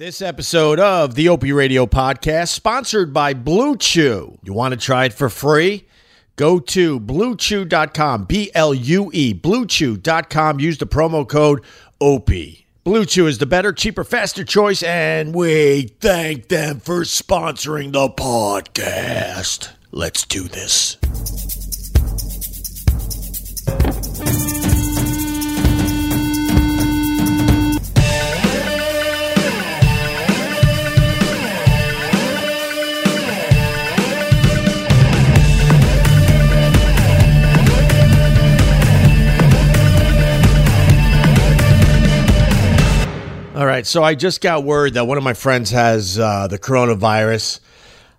This episode of the Opie Radio podcast sponsored by Blue Chew. You want to try it for free? Go to bluechew.com, B L U E, bluechew.com. Use the promo code OPIE. Blue Chew is the better, cheaper, faster choice, and we thank them for sponsoring the podcast. Let's do this. All right, so I just got word that one of my friends has uh, the coronavirus.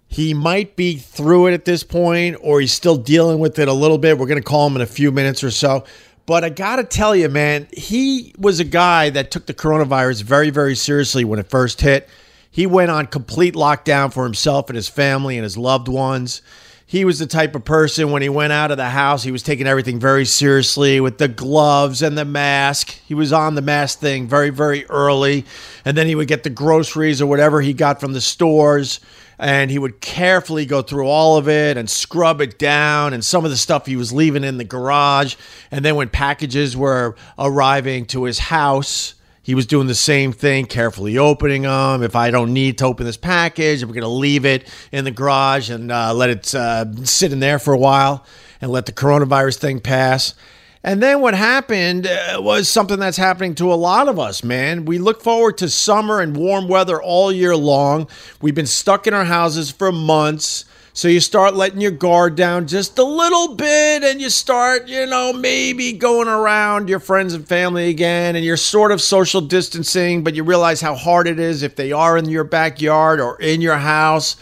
He might be through it at this point, or he's still dealing with it a little bit. We're going to call him in a few minutes or so. But I got to tell you, man, he was a guy that took the coronavirus very, very seriously when it first hit. He went on complete lockdown for himself and his family and his loved ones he was the type of person when he went out of the house, he was taking everything very seriously with the gloves and the mask. He was on the mask thing very, very early. And then he would get the groceries or whatever he got from the stores and he would carefully go through all of it and scrub it down and some of the stuff he was leaving in the garage. And then when packages were arriving to his house, he was doing the same thing, carefully opening them. If I don't need to open this package, I'm going to leave it in the garage and uh, let it uh, sit in there for a while and let the coronavirus thing pass. And then what happened uh, was something that's happening to a lot of us, man. We look forward to summer and warm weather all year long. We've been stuck in our houses for months. So you start letting your guard down just a little bit and you start, you know, maybe going around your friends and family again and you're sort of social distancing, but you realize how hard it is if they are in your backyard or in your house.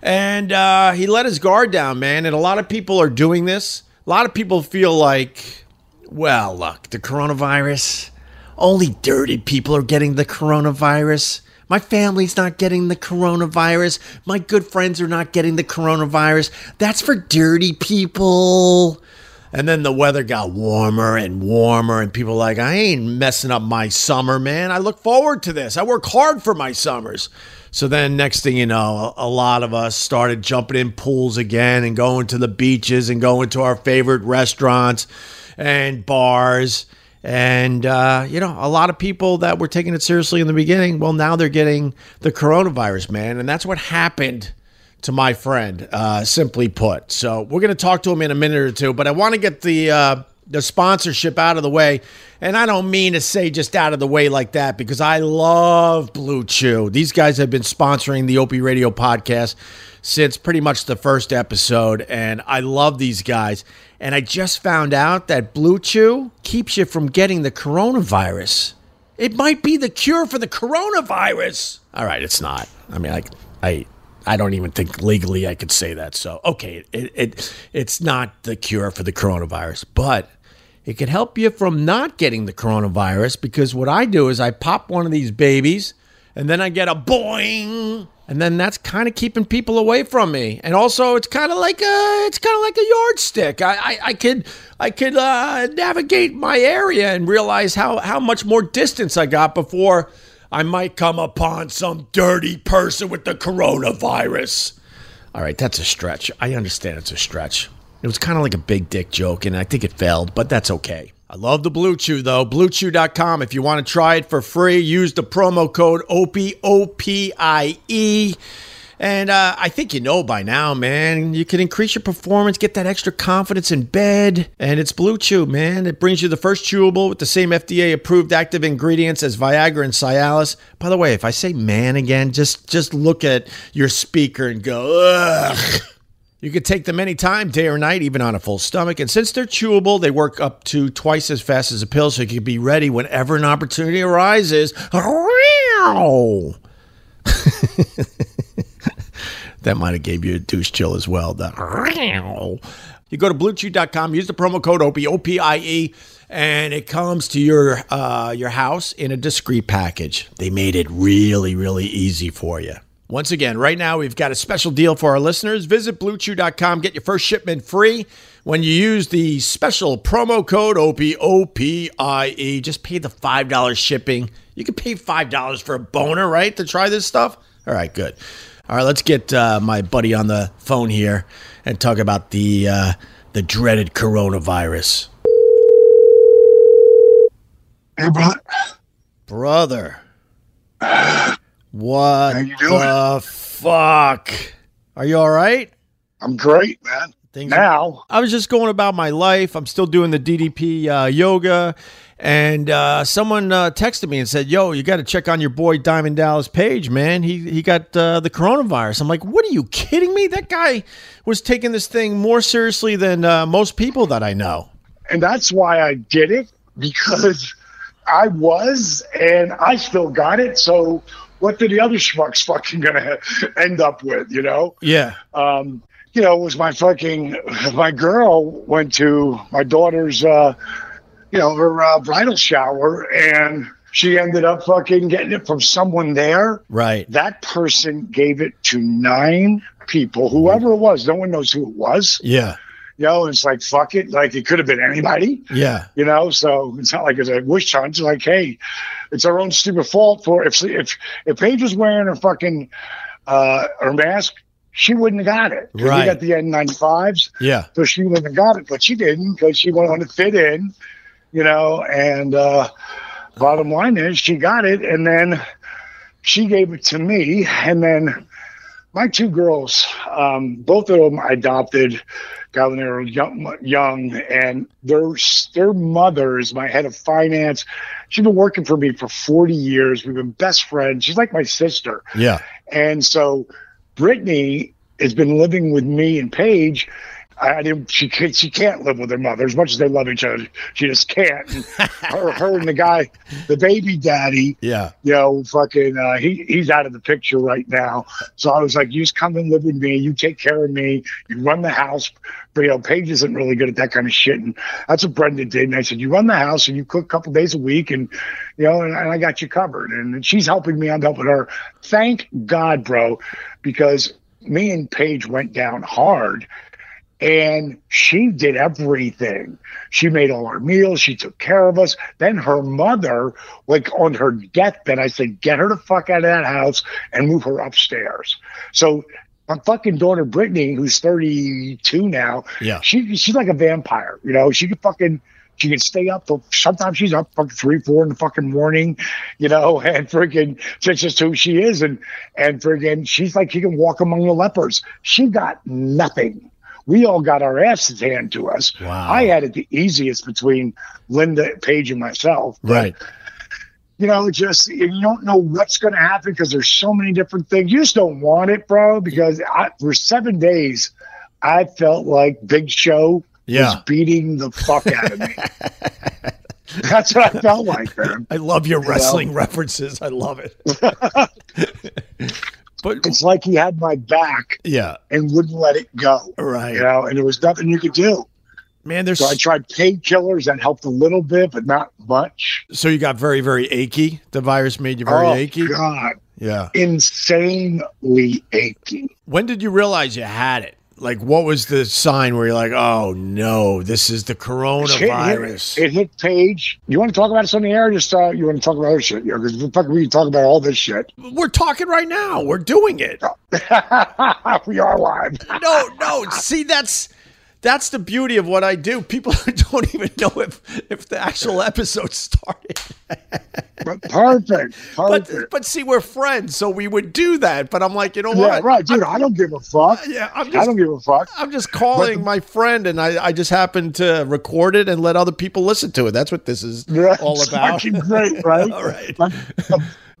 And uh, he let his guard down, man. And a lot of people are doing this. A lot of people feel like, well, look, the coronavirus, only dirty people are getting the coronavirus. My family's not getting the coronavirus. My good friends are not getting the coronavirus. That's for dirty people. And then the weather got warmer and warmer, and people like, I ain't messing up my summer, man. I look forward to this. I work hard for my summers. So then, next thing you know, a lot of us started jumping in pools again and going to the beaches and going to our favorite restaurants and bars and, uh, you know, a lot of people that were taking it seriously in the beginning, well, now they're getting the coronavirus, man. And that's what happened to my friend, uh, simply put. So we're going to talk to him in a minute or two, but I want to get the. Uh, the sponsorship out of the way. And I don't mean to say just out of the way like that because I love Blue Chew. These guys have been sponsoring the Opie Radio podcast since pretty much the first episode. And I love these guys. And I just found out that Blue Chew keeps you from getting the coronavirus. It might be the cure for the coronavirus. All right, it's not. I mean, I, I, I don't even think legally I could say that. So, okay, it, it it's not the cure for the coronavirus, but it could help you from not getting the coronavirus because what I do is I pop one of these babies and then I get a boing. And then that's kind of keeping people away from me. And also, it's kind of like a, it's kind of like a yardstick. I, I, I could, I could uh, navigate my area and realize how, how much more distance I got before I might come upon some dirty person with the coronavirus. All right, that's a stretch. I understand it's a stretch. It was kind of like a big dick joke, and I think it failed, but that's okay. I love the Blue Chew though. BlueChew.com. If you want to try it for free, use the promo code OPIE, O P I E. And uh, I think you know by now, man. You can increase your performance, get that extra confidence in bed. And it's Blue Chew, man. It brings you the first chewable with the same FDA approved active ingredients as Viagra and Cialis. By the way, if I say man again, just just look at your speaker and go, ugh. You could take them anytime, day or night, even on a full stomach. And since they're chewable, they work up to twice as fast as a pill, so you can be ready whenever an opportunity arises. that might have gave you a douche chill as well. The you go to bluechew.com, use the promo code OPIE, O-P-I-E, and it comes to your uh, your house in a discreet package. They made it really, really easy for you. Once again, right now we've got a special deal for our listeners. Visit bluechew.com, get your first shipment free when you use the special promo code OPIE, O-P-I-E. Just pay the $5 shipping. You can pay $5 for a boner, right, to try this stuff? All right, good. All right, let's get uh, my buddy on the phone here and talk about the uh, the dreaded coronavirus. Hey, brother. Brother. What How you doing? the fuck? Are you all right? I'm great, man. Things Now, I was just going about my life. I'm still doing the DDP uh, yoga. And uh, someone uh, texted me and said, "Yo, you got to check on your boy Diamond Dallas Page, man. He he got uh, the coronavirus." I'm like, "What are you kidding me? That guy was taking this thing more seriously than uh, most people that I know." and that's why I did it because I was and I still got it. So, what did the other schmucks fucking gonna end up with, you know? Yeah, um, you know, it was my fucking my girl went to my daughter's, uh, you know, her uh, bridal shower, and she ended up fucking getting it from someone there. right. That person gave it to nine people, whoever it was. No one knows who it was. Yeah, You know, it's like fuck it, like it could have been anybody. yeah, You know, so it's not like it's a wish hunt. It's like, hey, it's our own stupid fault for if if if Paige was wearing her fucking uh, her mask, she wouldn't have got it. Right. We got the N95s, yeah. so she wouldn't have got it, but she didn't because she wanted to fit in. You know, and uh, bottom line is she got it, and then she gave it to me, and then my two girls, um, both of them I adopted, got when they were young, young, and their their mother is my head of finance. She's been working for me for forty years. We've been best friends. She's like my sister, Yeah. and so Brittany has been living with me and Paige. I, I didn't. She can't. She can't live with her mother as much as they love each other. She just can't. And her, her and the guy, the baby daddy, Yeah. you know, fucking, uh, he he's out of the picture right now. So I was like, you just come and live with me. You take care of me. You run the house. But you know, Paige isn't really good at that kind of shit, and that's what Brenda did. And I said, you run the house and you cook a couple days a week, and you know, and, and I got you covered. And she's helping me. I'm helping her. Thank God, bro, because me and Paige went down hard and she did everything. She made all our meals. She took care of us. Then her mother, like on her deathbed, I said, get her the fuck out of that house and move her upstairs. So my fucking daughter Brittany, who's 32 now, Yeah. she she's like a vampire. You know, she could fucking she can stay up till sometimes she's up fucking three, four in the fucking morning, you know, and freaking that's just who she is. And and freaking she's like she can walk among the lepers. She got nothing. We all got our asses handed to us. Wow. I had it the easiest between Linda, Paige and myself. But, Right. You know, just you don't know what's going to happen because there's so many different things. You just don't want it, bro. Because I, for seven days, I felt like Big Show Yeah. was beating the fuck out of me. That's what I felt like, man. I love your wrestling references. I love it. but It's like he had my back yeah, and wouldn't let it go. right. You know, and there was nothing you could do. Man, there's So I tried painkillers that helped a little bit, but not much. so you got very very achy. The virus made you very achy? oh achy. God, Yeah. insanely achy. When did you realize you had it? Like, what was the sign where you're like, "Oh no, this is the coronavirus"? It, it hit Paige. You want to talk about this on the air? Just uh, you want to talk about other shit? Yeah, because fucking we can talk about all this shit. We're talking right now. We're doing it. we are live. No, no. See, that's that's the beauty of what I do. People don't even know if if the actual episode started. But perfect, But perfect. but see, we're friends, so we would do that. But I'm like, you know yeah, what? right, dude. I don't give a fuck. Yeah, I'm I don't give a fuck. I'm just calling But- my friend, and I, I just happen to record it and let other people listen to it. That's what this is That's all about. fucking great, right? All right. But,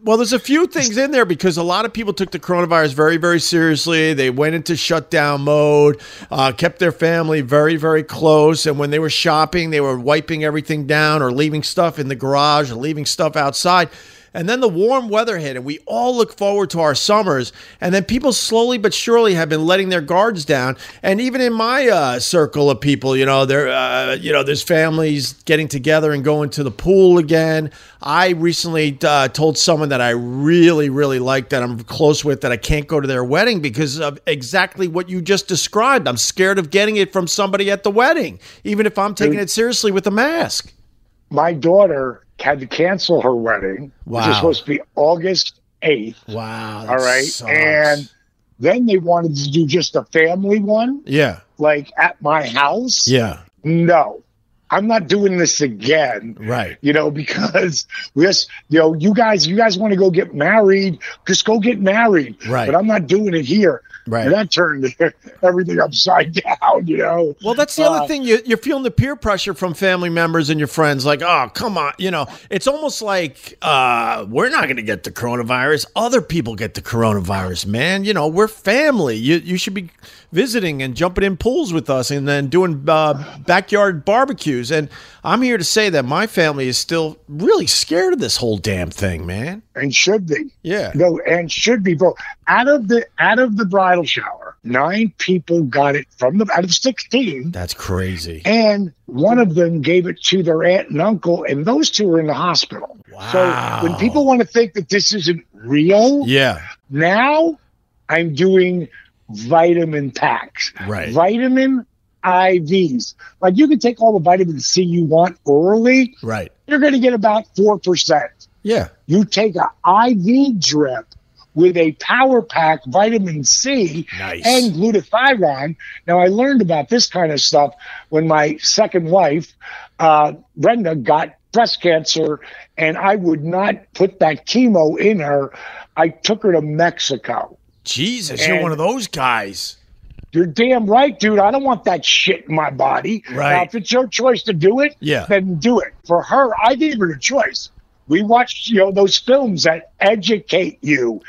Well, there's a few things in there because a lot of people took the coronavirus very, very seriously. They went into shutdown mode, uh, kept their family very, very close. And when they were shopping, they were wiping everything down or leaving stuff in the garage or leaving stuff outside. And then the warm weather hit, and we all look forward to our summers. And then people slowly but surely have been letting their guards down. And even in my uh, circle of people, you know, there, uh, you know, there's families getting together and going to the pool again. I recently uh, told someone that I really, really like that I'm close with that I can't go to their wedding because of exactly what you just described. I'm scared of getting it from somebody at the wedding, even if I'm taking it seriously with a mask. My daughter had to cancel her wedding, which Wow. is supposed to be August 8th. Wow. All right. sucks. And then they wanted to do just a family one, yeah, like at my house. yeah, No, I'm not doing this again. right. You know, because we just, you know, you guys, you guys want to go get married, just go get married. Right. But I'm not doing it here. Right. And that turned everything upside down, you know. Well, that's the other Uh, thing. You, you're feeling the peer pressure from family members and your friends. Like, oh, come on. You know, it's almost like uh, we're not going to get the coronavirus. Other people get the coronavirus, man. You know, we're family. You, you should be visiting and jumping in pools with us and then doing uh, backyard barbecues. And I'm here to say that my family is still really scared of this whole damn thing, man. And should be. Yeah. No, and should be, bro. Out of the out of the bridal shower, nine people got it from the out of sixteen. That's crazy. And one of them gave it to their aunt and uncle, and those two are in the hospital. Wow. So when people want to think that this isn't real, Yeah. now I'm doing vitamin packs. Right. Vitamin IVs. Like you can take all the vitamin C you want orally, Right. you're going to get about 4%. Yeah. You take a IV drip with a power pack vitamin C Nice. and glutathione. Now, I learned about this kind of stuff when my second wife, uh, Brenda, got breast cancer, and I would not put that chemo in her. I took her to Mexico. Jesus, you're one of those guys. You're damn right, dude. I don't want that shit in my body. Right. Now, if it's your choice to do it, Yeah. then do it. For her, I gave her a choice. We watched, you know, those films that educate you.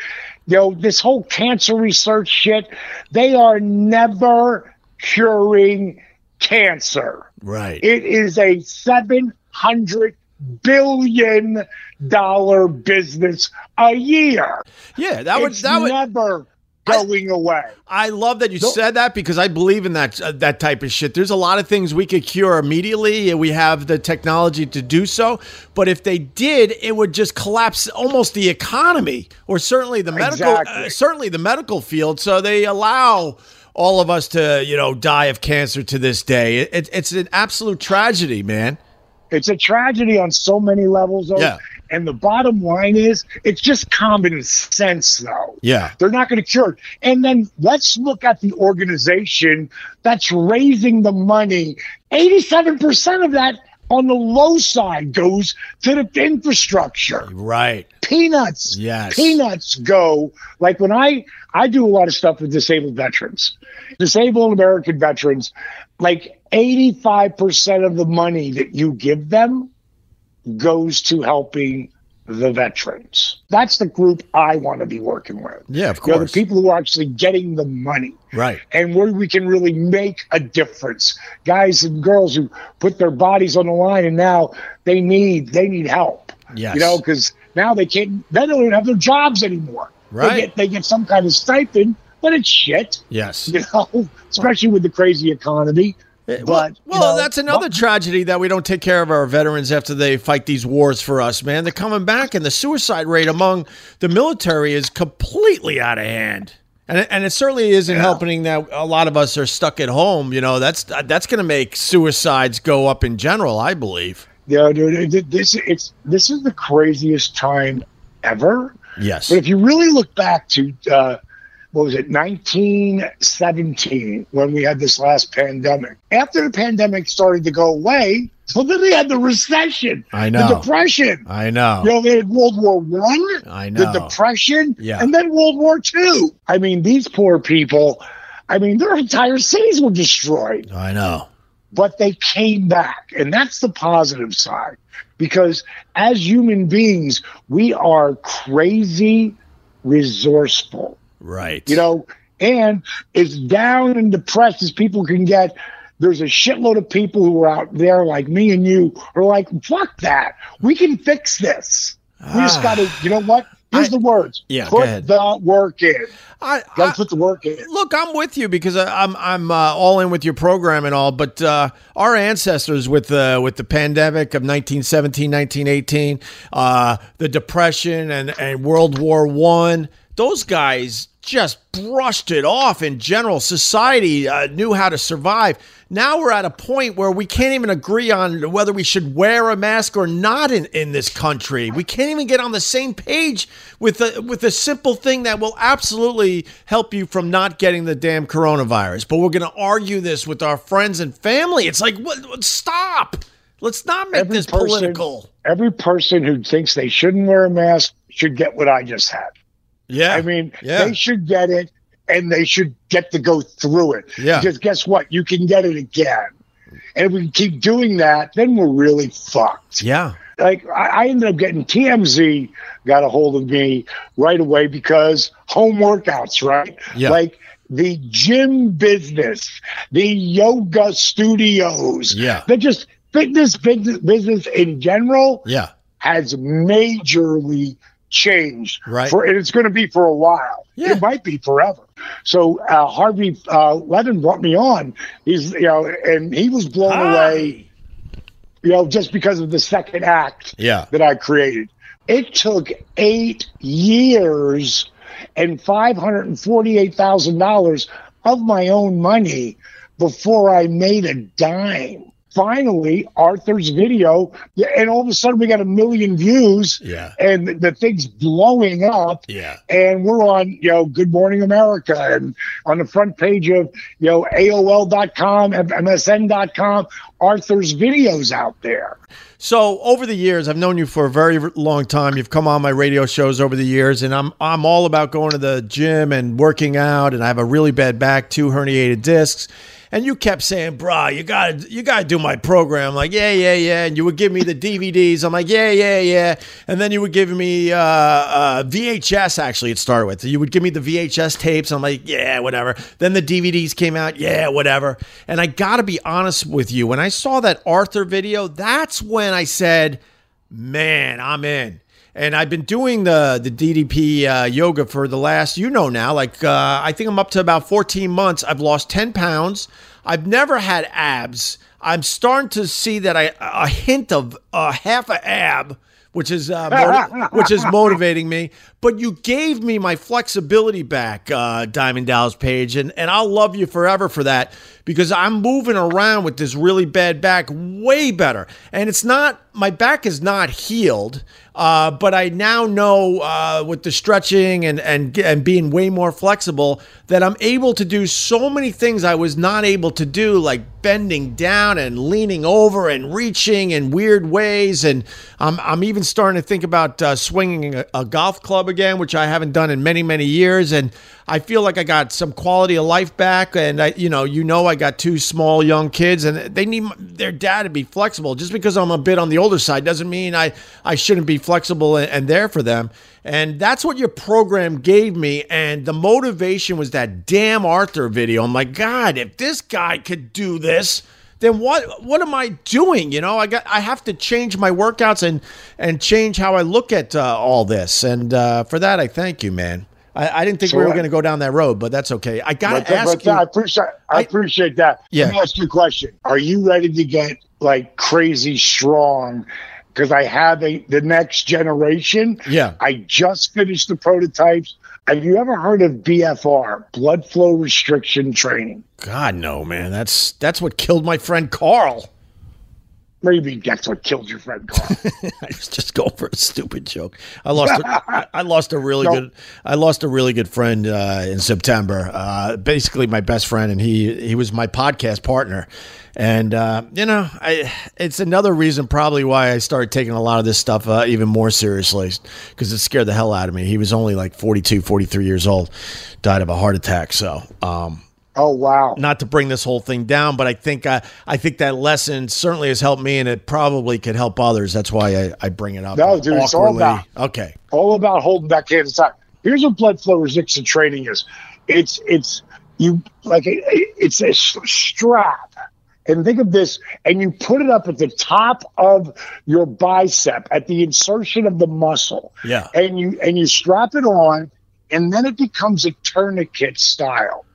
You know, this whole cancer research shit, they are never curing cancer. Right. It is a 700 billion dollar business a year. yeah, that would it's that would never going away. I love that you said that because I believe in that uh, that type of shit. There's a lot of things we could cure immediately, and we have the technology to do so. But if they did, it would just collapse almost the economy, or certainly the medical, Exactly. uh, certainly the medical field. So they allow all of us to, you know, die of cancer to this day. It, it, it's an absolute tragedy, man. It's a tragedy on so many levels, though. Yeah. And the bottom line is, it's just common sense, though. Yeah. They're not going to cure it. And then let's look at the organization that's raising the money. 87% of that on the low side goes to the infrastructure. Right. Peanuts. Yes. Peanuts go. Like when I I do a lot of stuff with disabled veterans. Disabled American veterans, like 85% of the money that you give them goes to helping the veterans. That's the group I want to be working with. Yeah, of You know, the people who are actually getting the money Right. and where we can really make a difference. Guys and girls who put their bodies on the line and now they need they need help. Yes. You know, because now they can't they don't even have their jobs anymore. Right. They get they get some kind of stipend, but it's shit. Yes. You know, especially with the crazy economy. Eh, But well, well, know, that's another tragedy that we don't take care of our veterans after they fight these wars for us, man. They're coming back, and the suicide rate among the military is completely out of hand. And it, and it certainly isn't Yeah. helping that a lot of us are stuck at home. You know, that's that's going to make suicides go up in general, I believe. Yeah, dude, this it's this is the craziest time ever. Yes. But if you really look back to uh, what was it, 1917, when we had this last pandemic. After the pandemic started to go away, so then they had the recession, I know, the depression. I know. You know, they had World War One, I the know. The depression, Yeah. and then World War Two. I mean, these poor people. I mean, their entire cities were destroyed I know. but they came back. And that's the positive side. Because as human beings, we are crazy resourceful, Right. you know, and as down and depressed as people can get, there's a shitload of people who are out there like me and you are like, fuck that. We can fix this. We just got to, you know what? Here's I- the words. Yeah, put the work in. I, I put the work in. look, I'm with you because I, I'm I'm uh, all in with your program and all. But uh, our ancestors with the with the pandemic of 1917, 1918, uh, the depression and and World War One, those guys just brushed it off in general. Society uh, knew how to survive. Now we're at a point where we can't even agree on whether we should wear a mask or not in, in this country. We can't even get on the same page with a, with a simple thing that will absolutely help you from not getting the damn coronavirus. But we're going to argue this with our friends and family. It's like, what, stop. Let's not make Every this person- political. Every person who thinks they shouldn't wear a mask should get what I just had. Yeah. I mean, Yeah. they should get it and they should get to go through it. Yeah. Because guess what? You can get it again. And if we keep doing that, then we're really fucked. yeah. Like I, I ended up getting TMZ got a hold of me right away because home workouts, right? Yeah. Like the gym business, the yoga studios, Yeah. they're just fitness business, business in general Yeah. has majorly changed Right. for and it's going to be for a while Yeah. it might be forever so uh, harvey uh, levin brought me on he's you know and he was blown away you know just because of the second act Yeah. that i created it took eight years and $548000 of my own money before i made a dime finally arthur's video and all of a sudden we got a million views Yeah. and the, the thing's blowing up Yeah. and we're on you know good morning america and on the front page of you know aol.com msn.com arthur's videos out there So over the years, I've known you for a very long time. You've come on my radio shows over the years, and I'm I'm all about going to the gym and working out. And I have a really bad back, two herniated discs. And you kept saying, "Bruh, you gotta you gotta do my program." I'm like, yeah, yeah, yeah. And you would give me the DVDs. I'm like, yeah, yeah, yeah. And then you would give me uh, uh, VHS. Actually, it started with you would give me the VHS tapes. I'm like, yeah, whatever. Then the DVDs came out. Yeah, whatever. And I gotta be honest with you. When I saw that Arthur video, that's when I said, man, I'm in. And I've been doing the the DDP uh, yoga for the last, you know, now like uh, I think I'm up to about 14 months. I've lost 10 pounds. I've never had abs. I'm starting to see that I a hint of a half a ab, which is uh, which is motivating me. But you gave me my flexibility back, uh, Diamond Dallas Page, and and I'll love you forever for that because I'm moving around with this really bad back way better, and it's not my back is not healed. Uh, but I now know uh, with the stretching and, and and being way more flexible that I'm able to do so many things I was not able to do, like bending down and leaning over and reaching in weird ways. And I'm I'm even starting to think about uh, swinging a, a golf club again, which I haven't done in many many years. And I feel like I got some quality of life back. And I, you know, you know, I got two small young kids, and they need their dad to be flexible. Just because I'm a bit on the older side doesn't mean I I shouldn't be flexible and, and there for them. And that's what your program gave me. And the motivation was that damn Arthur video. I'm like, God, if this guy could do this, then what what am I doing? You know, I got I have to change my workouts and and change how I look at uh, all this. And uh, for that, I thank you, man. I, I didn't think So we were going to go down that road, but that's okay. I got to ask you. I appreciate I, I- appreciate that. Yeah. Let me ask you a question. Are you ready to get like crazy strong? Because I have a the next generation. Yeah. I just finished the prototypes. Have you ever heard of BFR, blood flow restriction training? God no, man. That's that's what killed my friend Carl. Maybe that's what killed your friend Carl. I was just going for a stupid joke. I lost. A, I- lost a really No. good. I lost a really good friend uh, in September. Uh, basically, my best friend, and he he was my podcast partner. And uh, you know, I it's another reason probably why I started taking a lot of this stuff uh, even more seriously because it scared the hell out of me. He was only like 42, 43 years old, died of a heart attack. So. Um, oh wow. not to bring this whole thing down, but I think uh, I think that lesson certainly has helped me, and it probably could help others. That's why I, I bring it up. No, dude, it's all about- okay. all about holding back hands inside. Here's what blood flow resistance training is. It's it's you like it, it's a strap, And think of this, and you put it up at the top of your bicep at the insertion of the muscle. Yeah. And you and you strap it on, and then it becomes a tourniquet style.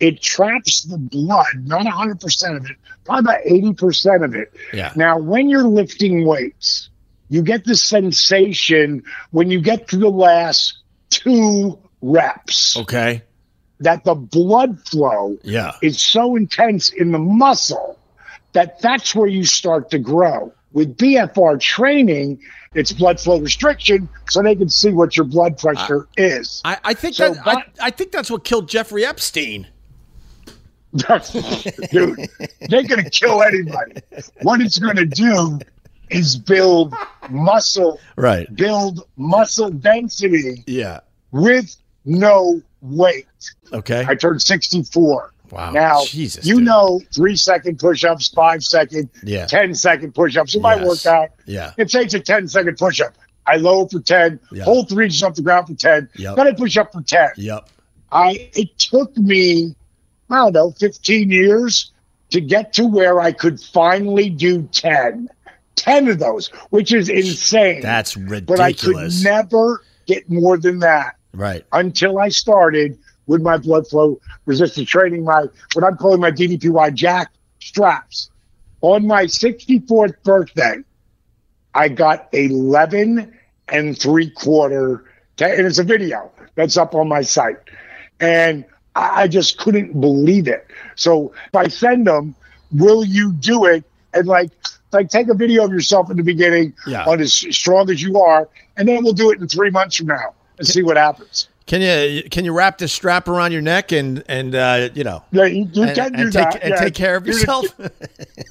It traps the blood, not 100% of it, probably about 80% of it. Yeah. Now, when you're lifting weights, you get the sensation when you get to the last two reps Okay. that the blood flow Yeah. is so intense in the muscle that that's where you start to grow. With BFR training, it's blood flow restriction, so they can see what your blood pressure is. I, I think So, that I, I think that's what killed Jeffrey Epstein. Dude, they're going to kill anybody. What it's going to do is build muscle, Right. build muscle density Yeah. with no weight. Okay. I turned 64. Wow. Now, Jesus. you dude. know, three second push ups, five second, Yeah. 10 second push ups. In my Yes. workout, Yeah. it takes a 10 second push up. I lower for 10, Yeah. hold three inches off the ground for 10, Yep. then I push up for 10. Yep. I it took me, I don't know, 15 years to get to where I could finally do 10. 10 of those, which is insane. That's ridiculous. but I could never get more than that right. until I started with my blood flow resistant training, my what I'm calling my DDPY jack straps. On my 64th birthday, I got 11 and three quarter, and it's a video that's up on my site. And I I just couldn't believe it. So if I send them, will you do it? And like, like take a video of yourself in the beginning Yeah. on as strong as you are, and then we'll do it in three months from now and see what happens. Can you can you wrap this strap around your neck and and uh, you know Yeah, you, you and, can do and take that. and yeah. take care of yourself?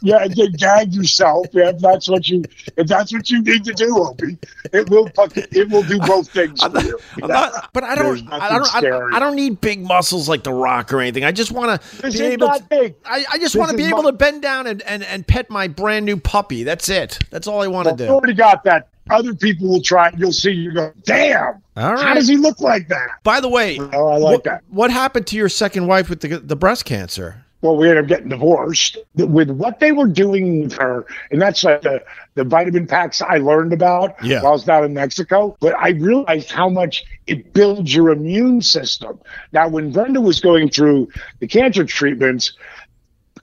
Yeah, and then gag yourself. Yeah, if that's what you if that's what you need to do, Opie. It will it will do both things for you. I'm not, but I don't. I don't. I, scary. I don't need big muscles like The Rock or anything. I just want to be able. not To, big. I, I just want to be able not- to bend down and, and, and pet my brand new puppy. That's it. That's all I want to Well, you do. already got that. Other people will try it. You'll see. You go, damn. All How does he look like that? By the way, Oh, I like what, that. what happened to your second wife with the the breast cancer? Well, we ended up getting divorced with what they were doing with her, and that's like the, the vitamin packs I learned about Yeah. while I was down in Mexico. But I realized how much it builds your immune system. Now, when Brenda was going through the cancer treatments,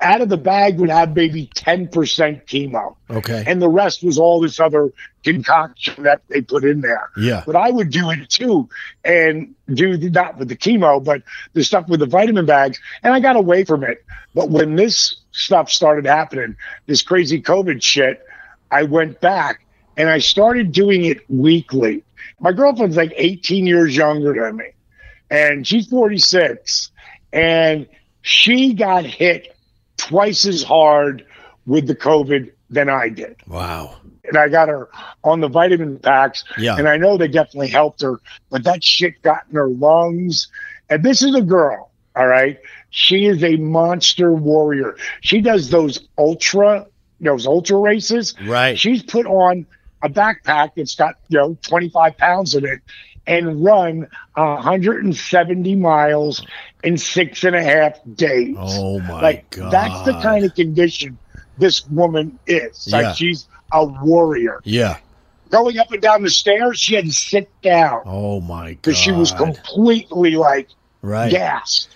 out of the bag would have maybe 10% chemo. Okay. And the rest was all this other concoction that they put in there. Yeah. But I would do it too and do the, not with the chemo, but the stuff with the vitamin bags. And I got away from it. But when this stuff started happening, this crazy COVID shit, I went back and I started doing it weekly. My girlfriend's like 18 years younger than me, and she's 46. And she got hit twice as hard with the COVID than I did Wow. and I got her on the vitamin packs. Yeah. And I know they definitely helped her, but that shit got in her lungs. And this is a girl, all right? She is a monster warrior. She does those ultra, those ultra races. Right. She's put on a backpack that's got, you know, 25 pounds in it and run 170 miles in six and a half days. Oh my like god. that's the kind of condition this woman is. Yeah. Like she's a warrior. Yeah. Going up and down the stairs, she had to sit down Oh my god. because she was completely like right. gassed.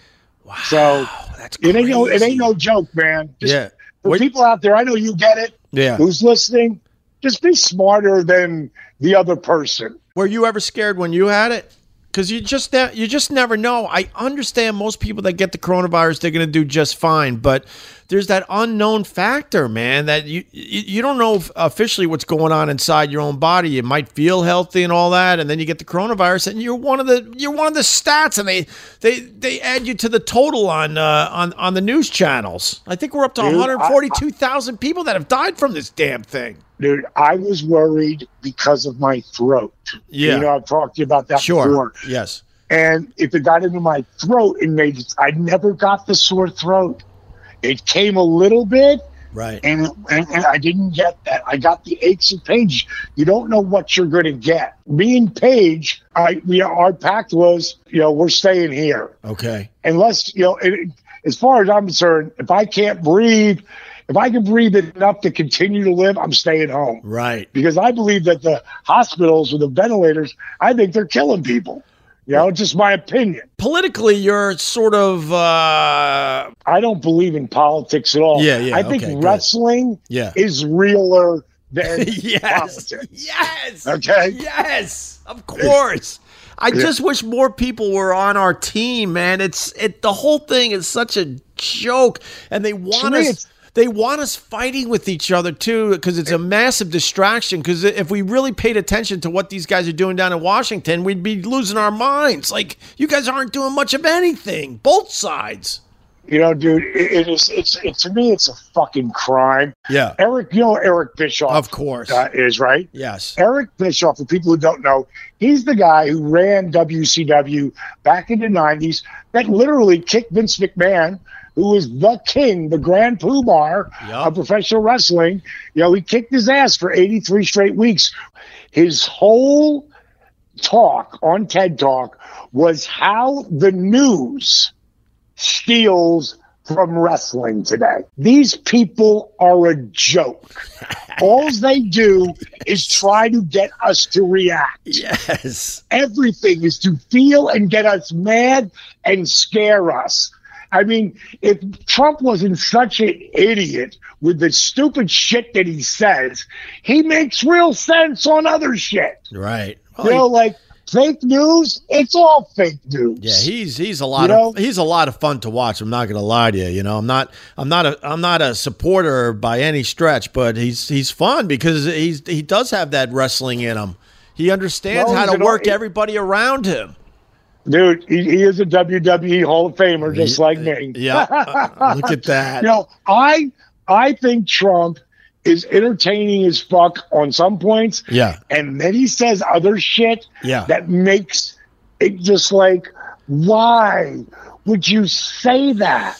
Wow. So, that's It ain't no, it ain't no joke, man. Just Yeah. for What- people out there, I know you get it. Yeah. Who's listening? Just be smarter than the other person. Were you ever scared when you had it? Because you just you just never know. I understand most people that get the coronavirus, they're going to do just fine, but there's that unknown factor, man. That you you, don't know officially what's going on inside your own body. You might feel healthy and all that, and then you get the coronavirus, and you're one of the you're one of the stats, and they they they add you to the total on uh, on on the news channels. I think we're up to 142,000 people that have died from this damn thing. Dude, I was worried because of my throat. Yeah. You know, I've talked to you about that Sure. before. Yes. And if it got into my throat and made it, I never got the sore throat. It came a little bit, Right. and, and, and I didn't get that. I got the aches and pains. You don't know what you're going to get. Me and Paige, I, we, our pact was, you know, we're staying here Okay. unless, you know, it, as far as I'm concerned, if I can't breathe, if I can breathe enough to continue to live, I'm staying home. Right. Because I believe that the hospitals with the ventilators, I think they're killing people. You know, just my opinion. Politically, you're sort of. Uh... I don't believe in politics at all. Yeah, yeah. I think okay, wrestling yeah. is realer than yes. politics. Yes. Okay. Yes. Of course. I Yeah. just wish more people were on our team, man. It's it the whole thing is such a joke and they want me, us it's- they want us fighting with each other too because it's a massive distraction because if we really paid attention to what these guys are doing down in Washington, we'd be losing our minds. Like you guys aren't doing much of anything, both sides. You know, dude, it, it is. It's it, to me, it's a fucking crime. Yeah. Eric, you know, Eric Bischoff, Of course. uh, is right. Yes. Eric Bischoff, for people who don't know, he's the guy who ran WCW back in the 90s that literally kicked Vince McMahon, who was the king, the grand poobah Yup. of professional wrestling. You know, he kicked his ass for 83 straight weeks. His whole talk on TED Talk was how the news steals from wrestling today. These people are a joke. All they do is try to get us to react. Yes. Everything is to feel and get us mad and scare us. I mean, if Trump wasn't such an idiot with the stupid shit that he says, he makes real sense on other shit. Right. You know, like fake news, it's all fake news. Yeah, he's he's a lot You of know? he's a lot of fun to watch. I'm not gonna lie to you. You know, I'm not I'm not a I'm not a supporter by any stretch, but he's he's fun because he's he does have that wrestling in him. He understands No, how to work he- everybody around him. Dude, he, he is a WWE Hall of Famer, just like me. Yeah, uh, look at that. You know, I I think Trump is entertaining as fuck on some points, Yeah, and then he says other shit yeah, that makes it just like, why would you say that?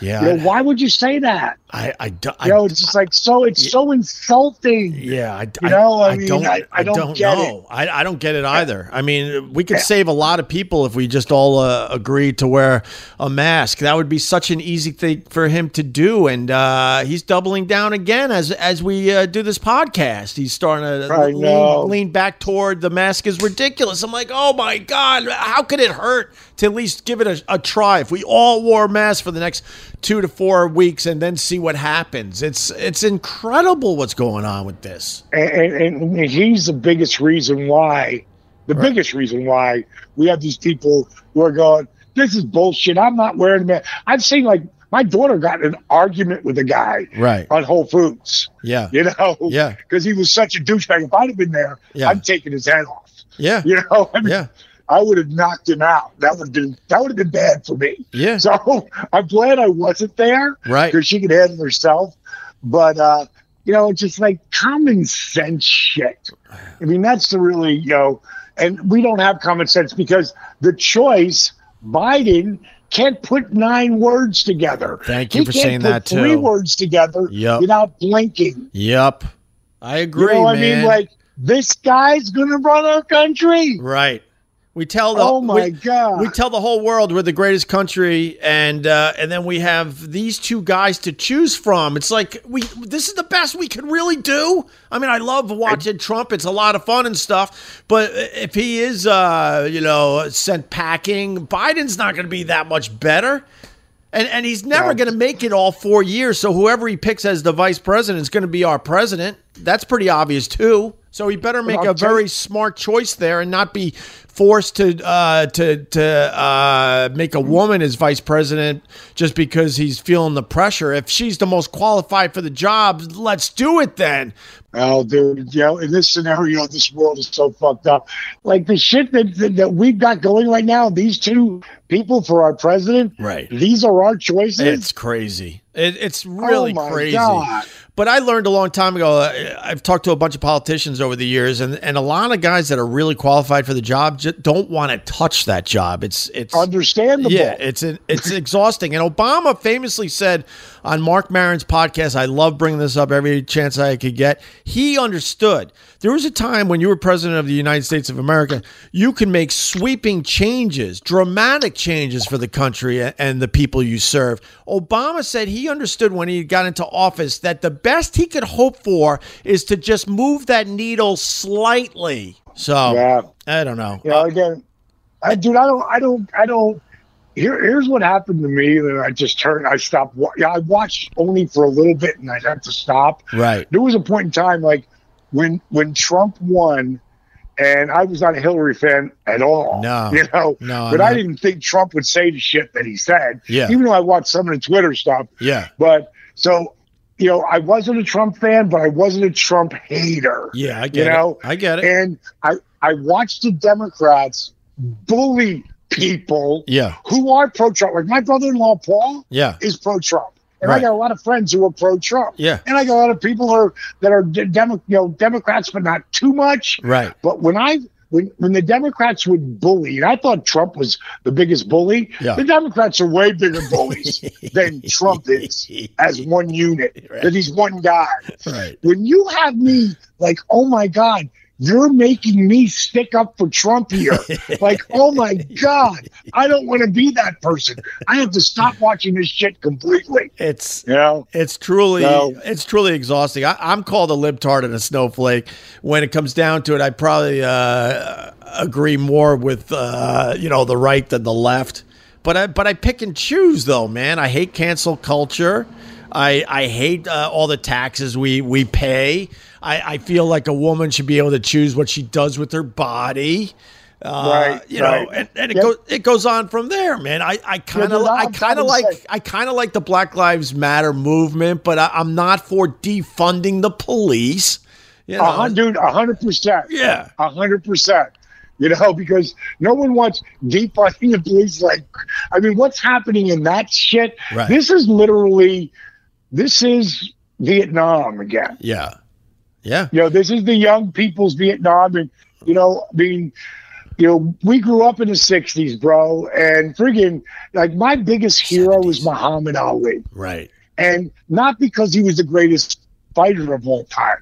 yeah. You know, why would you say that? I I, don't, You know, it's just like so. It's so insulting. Yeah, I, You know, I mean, don't, I- I don't get know. I, I don't get it either. I mean, we could save a lot of people if we just all uh, agreed to wear a mask. That would be such an easy thing for him to do, and uh, he's doubling down again as as we uh, do this podcast. He's starting to lean, lean back toward the mask is ridiculous. I'm like, oh my god, how could it hurt to at least give it a, a try? If we all wore masks for the next two to four weeks and then see what happens, it's it's incredible what's going on with this. and, and, and he's the biggest reason why, the biggest reason why we have these people who are going, "This is bullshit. I'm not wearing a mask." I've seen like my daughter got in an argument with a guy Right. on Whole Foods, Yeah. you know, Yeah. because he was such a douchebag. If I'd have been there, Yeah. I'd taken his head off. Yeah. You know, I mean, Yeah. I would have knocked him out. That would have been that would have been bad for me. Yeah. So I'm glad I wasn't there Right. because she could handle herself. But uh, you know, it's just like common sense shit. I mean, that's the really you know, and we don't have common sense because the choice Biden can't put nine words together. Thank you He for can't saying put that, Three words together Yep. without blinking. Yep. I agree, You know what I mean? Like this guy's gonna run our country. right. We tell the Oh my we, god! we tell the whole world we're the greatest country, and uh, and then we have these two guys to choose from. It's like we this is the best we can really do. I mean, I love watching Trump; it's a lot of fun and stuff. But if he is, uh, you know, sent packing, Biden's not going to be that much better. And, and he's never Yeah. going to make it all four years. So whoever he picks as the vice president is going to be our president. That's pretty obvious too. So he better make a very smart choice there and not be forced to uh, to to uh, make a woman his vice president just because he's feeling the pressure. If she's the most qualified for the job, let's do it then. Oh, dude, you know, in this scenario, this world is so fucked up. Like the shit that, that, that we've got going right now, these two people for our president, Right. these are our choices. It's crazy. It, it's really oh my crazy. God. But I learned a long time ago. uh, I've talked to a bunch of politicians over the years, and, and a lot of guys that are really qualified for the job don't want to touch that job. It's it's Understandable. yeah, it's it's exhausting. And Obama famously said on Marc Maron's podcast, I love bringing this up every chance I could get. He understood. There was a time when you were president of the United States of America, you can make sweeping changes, dramatic changes for the country and the people you serve. Obama said he understood when he got into office that the best he could hope for is to just move that needle slightly. So Yeah. I don't know. You know, again, I, dude, I don't, I don't, I don't. Here, here's what happened to me. And I just turned. I stopped. Yeah, I watched only for a little bit, and I had to stop. Right. There was a point in time, like when when Trump won, and I was not a Hillary fan at all. No. you know, No, but I not. didn't think Trump would say the shit that he said. Yeah. even though I watched some of the Twitter stuff. Yeah. But so, you know, I wasn't a Trump fan, but I wasn't a Trump hater. Yeah, I get You know, it. I get it. And I, I watched the Democrats bully people Yeah. who are pro Trump. Like my brother in law, Paul, Yeah. is pro Trump. And Right. I got a lot of friends who are pro Trump. Yeah. And I got a lot of people who are, that are de- Demo, you know, Democrats, but not too much. Right. But when I when when the Democrats would bully, and I thought Trump was the biggest bully, Yeah. the Democrats are way bigger bullies than Trump is as one unit. Right. That he's one guy. Right. When you have me like, oh my God, you're making me stick up for Trump here. like, oh my God, I don't want to be that person. I have to stop watching this shit completely. It's You know? it's truly No. it's truly exhausting. I, I'm called a libtard and a snowflake. When it comes down to it, I probably uh, agree more with uh, you know the right than the left. But I but I pick and choose though, man. I hate cancel culture. I I hate uh, all the taxes we we pay. I, I feel like a woman should be able to choose what she does with her body. Uh, Right, you know, right. and, and it Yep. goes it goes on from there, man. I, kind of I kind of like I kind of like the Black Lives Matter movement, but I, I'm not for defunding the police. You know, A hundred, percent. yeah, A hundred percent. You know, because no one wants defunding the police. Like, I mean, what's happening in that shit? Right. This is literally, this is Vietnam again. yeah, yeah, You know, this is the young people's Vietnam, and you know, I mean, you know, we grew up in the '60s, bro, and friggin' like my biggest hero was Muhammad Ali. Right, and not because he was the greatest fighter of all time,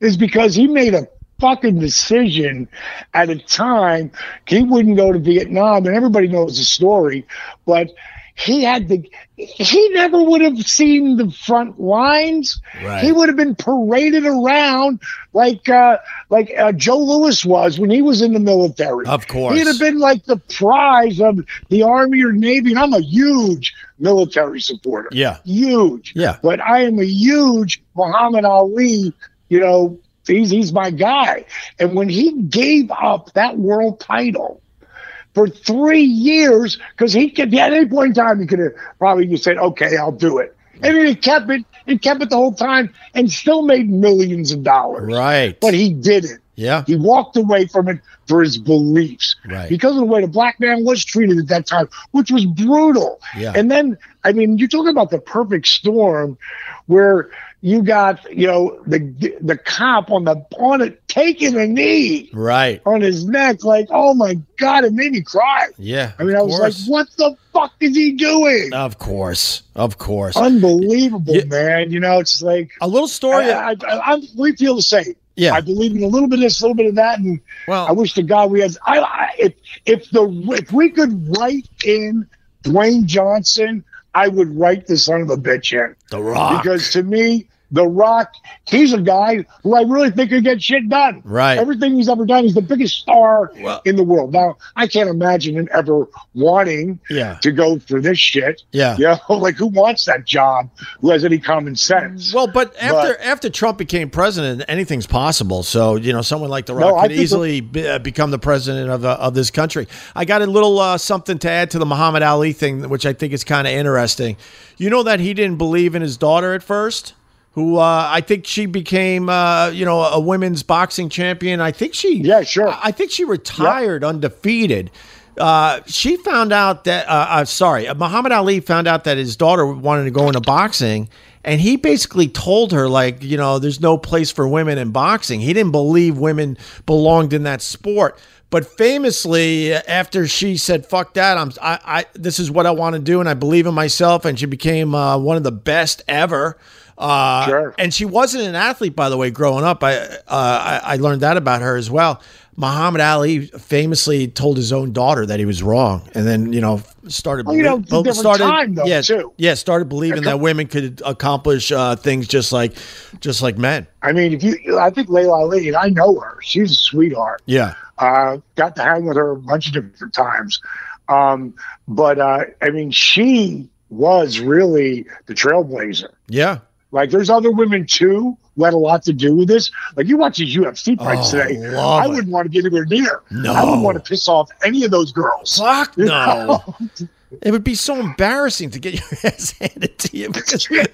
is because he made a fucking decision at a time he wouldn't go to Vietnam, and everybody knows the story, but he had the he never would have seen the front lines. Right. He would have been paraded around like uh, like uh, Joe Louis was when he was in the military. Of course. he'd have been like the prize of the Army or Navy, and I'm a huge military supporter yeah, huge. Yeah. But I am a huge Muhammad Ali, you know, he's he's my guy. And when he gave up that world title for three years, because he could at any point in time he could have probably just said, Okay, I'll do it. And then he kept it, and kept it the whole time and still made millions of dollars. right, But he didn't. yeah, He walked away from it for his beliefs. Right. Because of the way the black man was treated at that time, which was brutal. Yeah. And then, I mean, you're talking about the perfect storm where you got, you know, the the cop on the on it taking a knee right, on his neck, like, oh my God, it made me cry. yeah. I mean, I was like, what the fuck is he doing? Of course, of course. Unbelievable, Yeah. man. You know, it's like a little story. I, I, I, I'm- we feel the same. yeah. I believe in a little bit of this, a little bit of that, and well, I wish to God we had. I, I if if the if we could write in Dwayne Johnson, I would write the son of a bitch in The Rock. because to me, The Rock, he's a guy who I really think could get shit done. Right. Everything he's ever done, he's the biggest star Well- in the world. Now, I can't imagine him ever wanting yeah. to go for this shit. Yeah. You know, like who wants that job? Who has any common sense? Well, but after after Trump became president, anything's possible. So you know, someone like The Rock No, could easily be, uh, become the president of uh, of this country. I got a little uh, something to add to the Muhammad Ali thing, which I think is kind of interesting. You know that he didn't believe in his daughter at first. Who uh, I think she became, uh, you know, a women's boxing champion. I think she, Yeah, sure. I think she retired undefeated. Uh, she found out that, uh, uh, sorry, uh, Muhammad Ali found out that his daughter wanted to go into boxing. And he basically told her, like, you know, there's no place for women in boxing. He didn't believe women belonged in that sport. But famously, after she said "fuck that," I'm I, I this is what I want to do, and I believe in myself, and she became uh, one of the best ever. Uh, Sure. And she wasn't an athlete, by the way. Growing up, I, uh, I I learned that about her as well. Muhammad Ali famously told his own daughter that he was wrong, and then you know started. Well, you know, different time, though, yeah, too. yeah, started believing that women could accomplish uh, things just like just like men. I mean, if you, I think Laila Ali, and I know her. She's a sweetheart. Yeah, Uh, got to hang with her a bunch of different times. Um, but uh, I mean, she was really the trailblazer. yeah. Like, there's other women too who had a lot to do with this. Like, you watch these UFC oh, fights Oh, today. I wouldn't want to get anywhere near. No. I wouldn't want to piss off any of those girls. Fuck no. It would be so embarrassing to get your ass handed to you because yeah.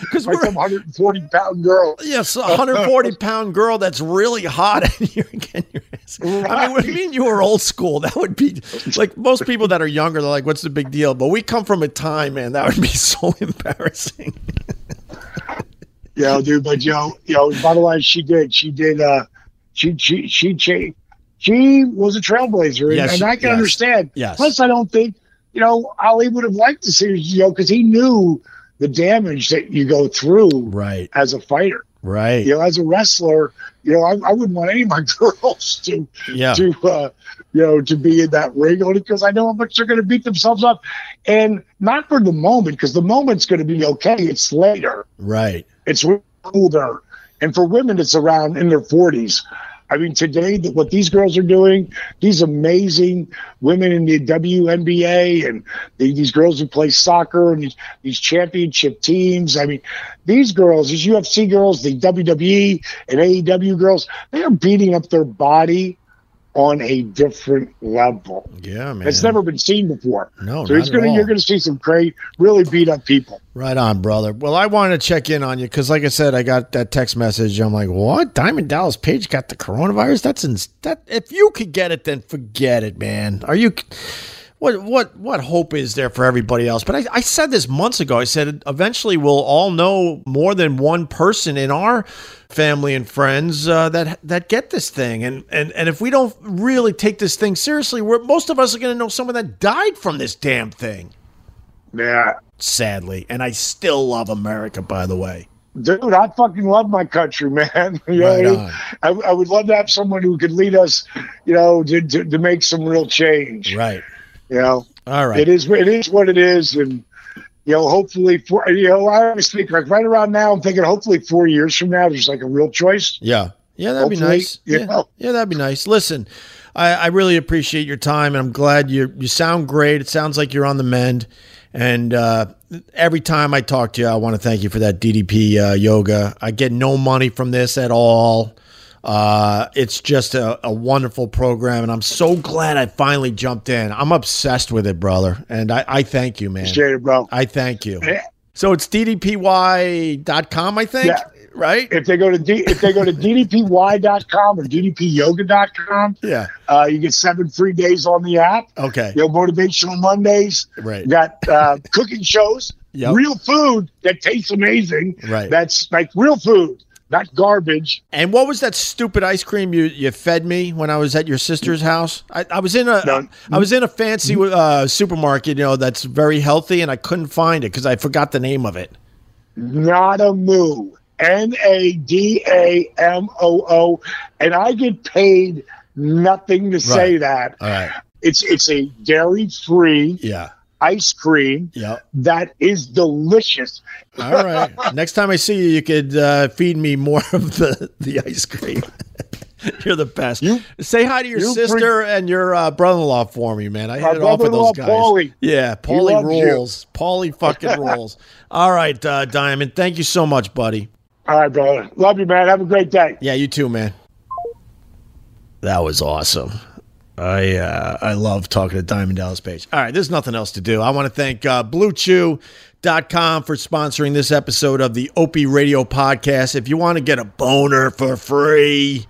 because Like we're some 140 pound girl. yes, a 140 pound girl that's really hot and you're getting your ass. I mean, do you mean you were old school? That would be like most people that are younger. They're like, "What's the big deal?" But we come from a time, man, that would be so embarrassing. You know, dude, but you know, you know, by the way, she did. She did. Uh, she she she she, she was a trailblazer, and, Yes, and I can yes, understand. yes. Plus, I don't think you know Ali would have liked to see you know because he knew the damage that you go through Right, as a fighter. right. You know, as a wrestler, you know, I, I wouldn't want any of my girls to Yeah, to uh, you know to be in that ring only because I know how much they're going to beat themselves up, and not for the moment because the moment's going to be okay. It's later right. It's older. And for women, it's around in their 40s. I mean, today, what these girls are doing, these amazing women in the WNBA and the, these girls who play soccer and these, these championship teams. I mean, these girls, these UFC girls, the WWE and AEW girls, they are beating up their body on a different level. Yeah, man. It's never been seen before. No, so it's gonna, you're to see some great, really beat up people. Right on, brother. Well, I wanted to check in on you because, like I said, I got that text message. I'm like, "What? Diamond Dallas Page got the coronavirus? That's in, that. If you could get it, then forget it, man. Are you? What what what hope is there for everybody else? But I, I said this months ago. I said eventually we'll all know more than one person in our family and friends uh, that that get this thing, and and and if we don't really take this thing seriously, we're most of us are going to know someone that died from this damn thing Yeah. sadly. And I still love America, by the way. Dude, I fucking love my country, man. You know, Right what I, mean? on. I, I would love to have someone who could lead us, you know, to, to, to make some real change. Right. You know, All right. it is it is what it is, and you know, hopefully, for you know, I always think like right around now, I'm thinking hopefully four years from now, there's like a real choice. Yeah. Yeah, that'd be nice. Yeah. know. yeah, that'd be nice. Listen, I, I really appreciate your time, and I'm glad you you sound great. It sounds like you're on the mend. And uh, every time I talk to you, I want to thank you for that DDP uh, yoga. I get no money from this at all. Uh, it's just a, a wonderful program, and I'm so glad I finally jumped in. I'm obsessed with it, brother, and I, I thank you, man. Appreciate it, bro. I thank you. So it's ddpy.com, I think, Yeah. right? If they go to D, if they go to ddpy.com or ddpyoga.com, Yeah. uh, you get seven free days on the app. Okay. You know, motivational Mondays. Right. You got uh, cooking shows, Yep. real food that tastes amazing. Right. That's like real food, not garbage. And what was that stupid ice cream you, you fed me when I was at your sister's house? I, I was in a No. I was in a fancy uh, supermarket, you know, that's very healthy, and I couldn't find it because I forgot the name of it. Not a moo. N A D A M O O. And I get paid nothing to say that. All right. It's it's a dairy free Yeah. Ice cream Yep. that is delicious. All right. Next time I see you, you could uh, feed me more of the, the ice cream. You're the best. You- Say hi to your you sister and your uh, brother-in-law for me, man. I hit it off with those guys. Paulie. Yeah, Paulie loves you. rules. Paulie fucking rules. All right, uh, Diamond. Thank you so much, buddy. All right, brother. Love you, man. Have a great day. Yeah, you too, man. That was awesome. I uh, I love talking to Diamond Dallas Page. All right, there's nothing else to do. I want to thank uh, BlueChew.com for sponsoring this episode of the Opie Radio Podcast. If you want to get a boner for free,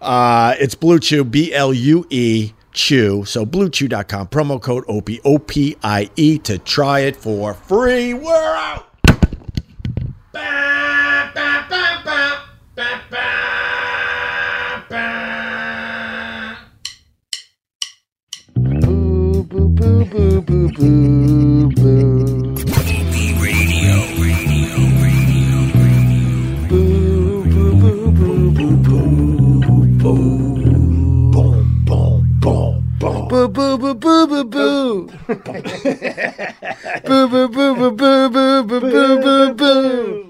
uh, it's Blue Chew, B L U E, Chew. So bluechew.com, promo code OPIE, O-P-I-E to try it for free. We're out. Boo, boo, boo, boo. Boo, boo, boo, boo, boo, boo, boo. Boom, boom, boom, boom. Boo, boo, boo, boo, boo, boo. Boo, boo, boo, boo, boo, boo, boo, boo, boo, boo.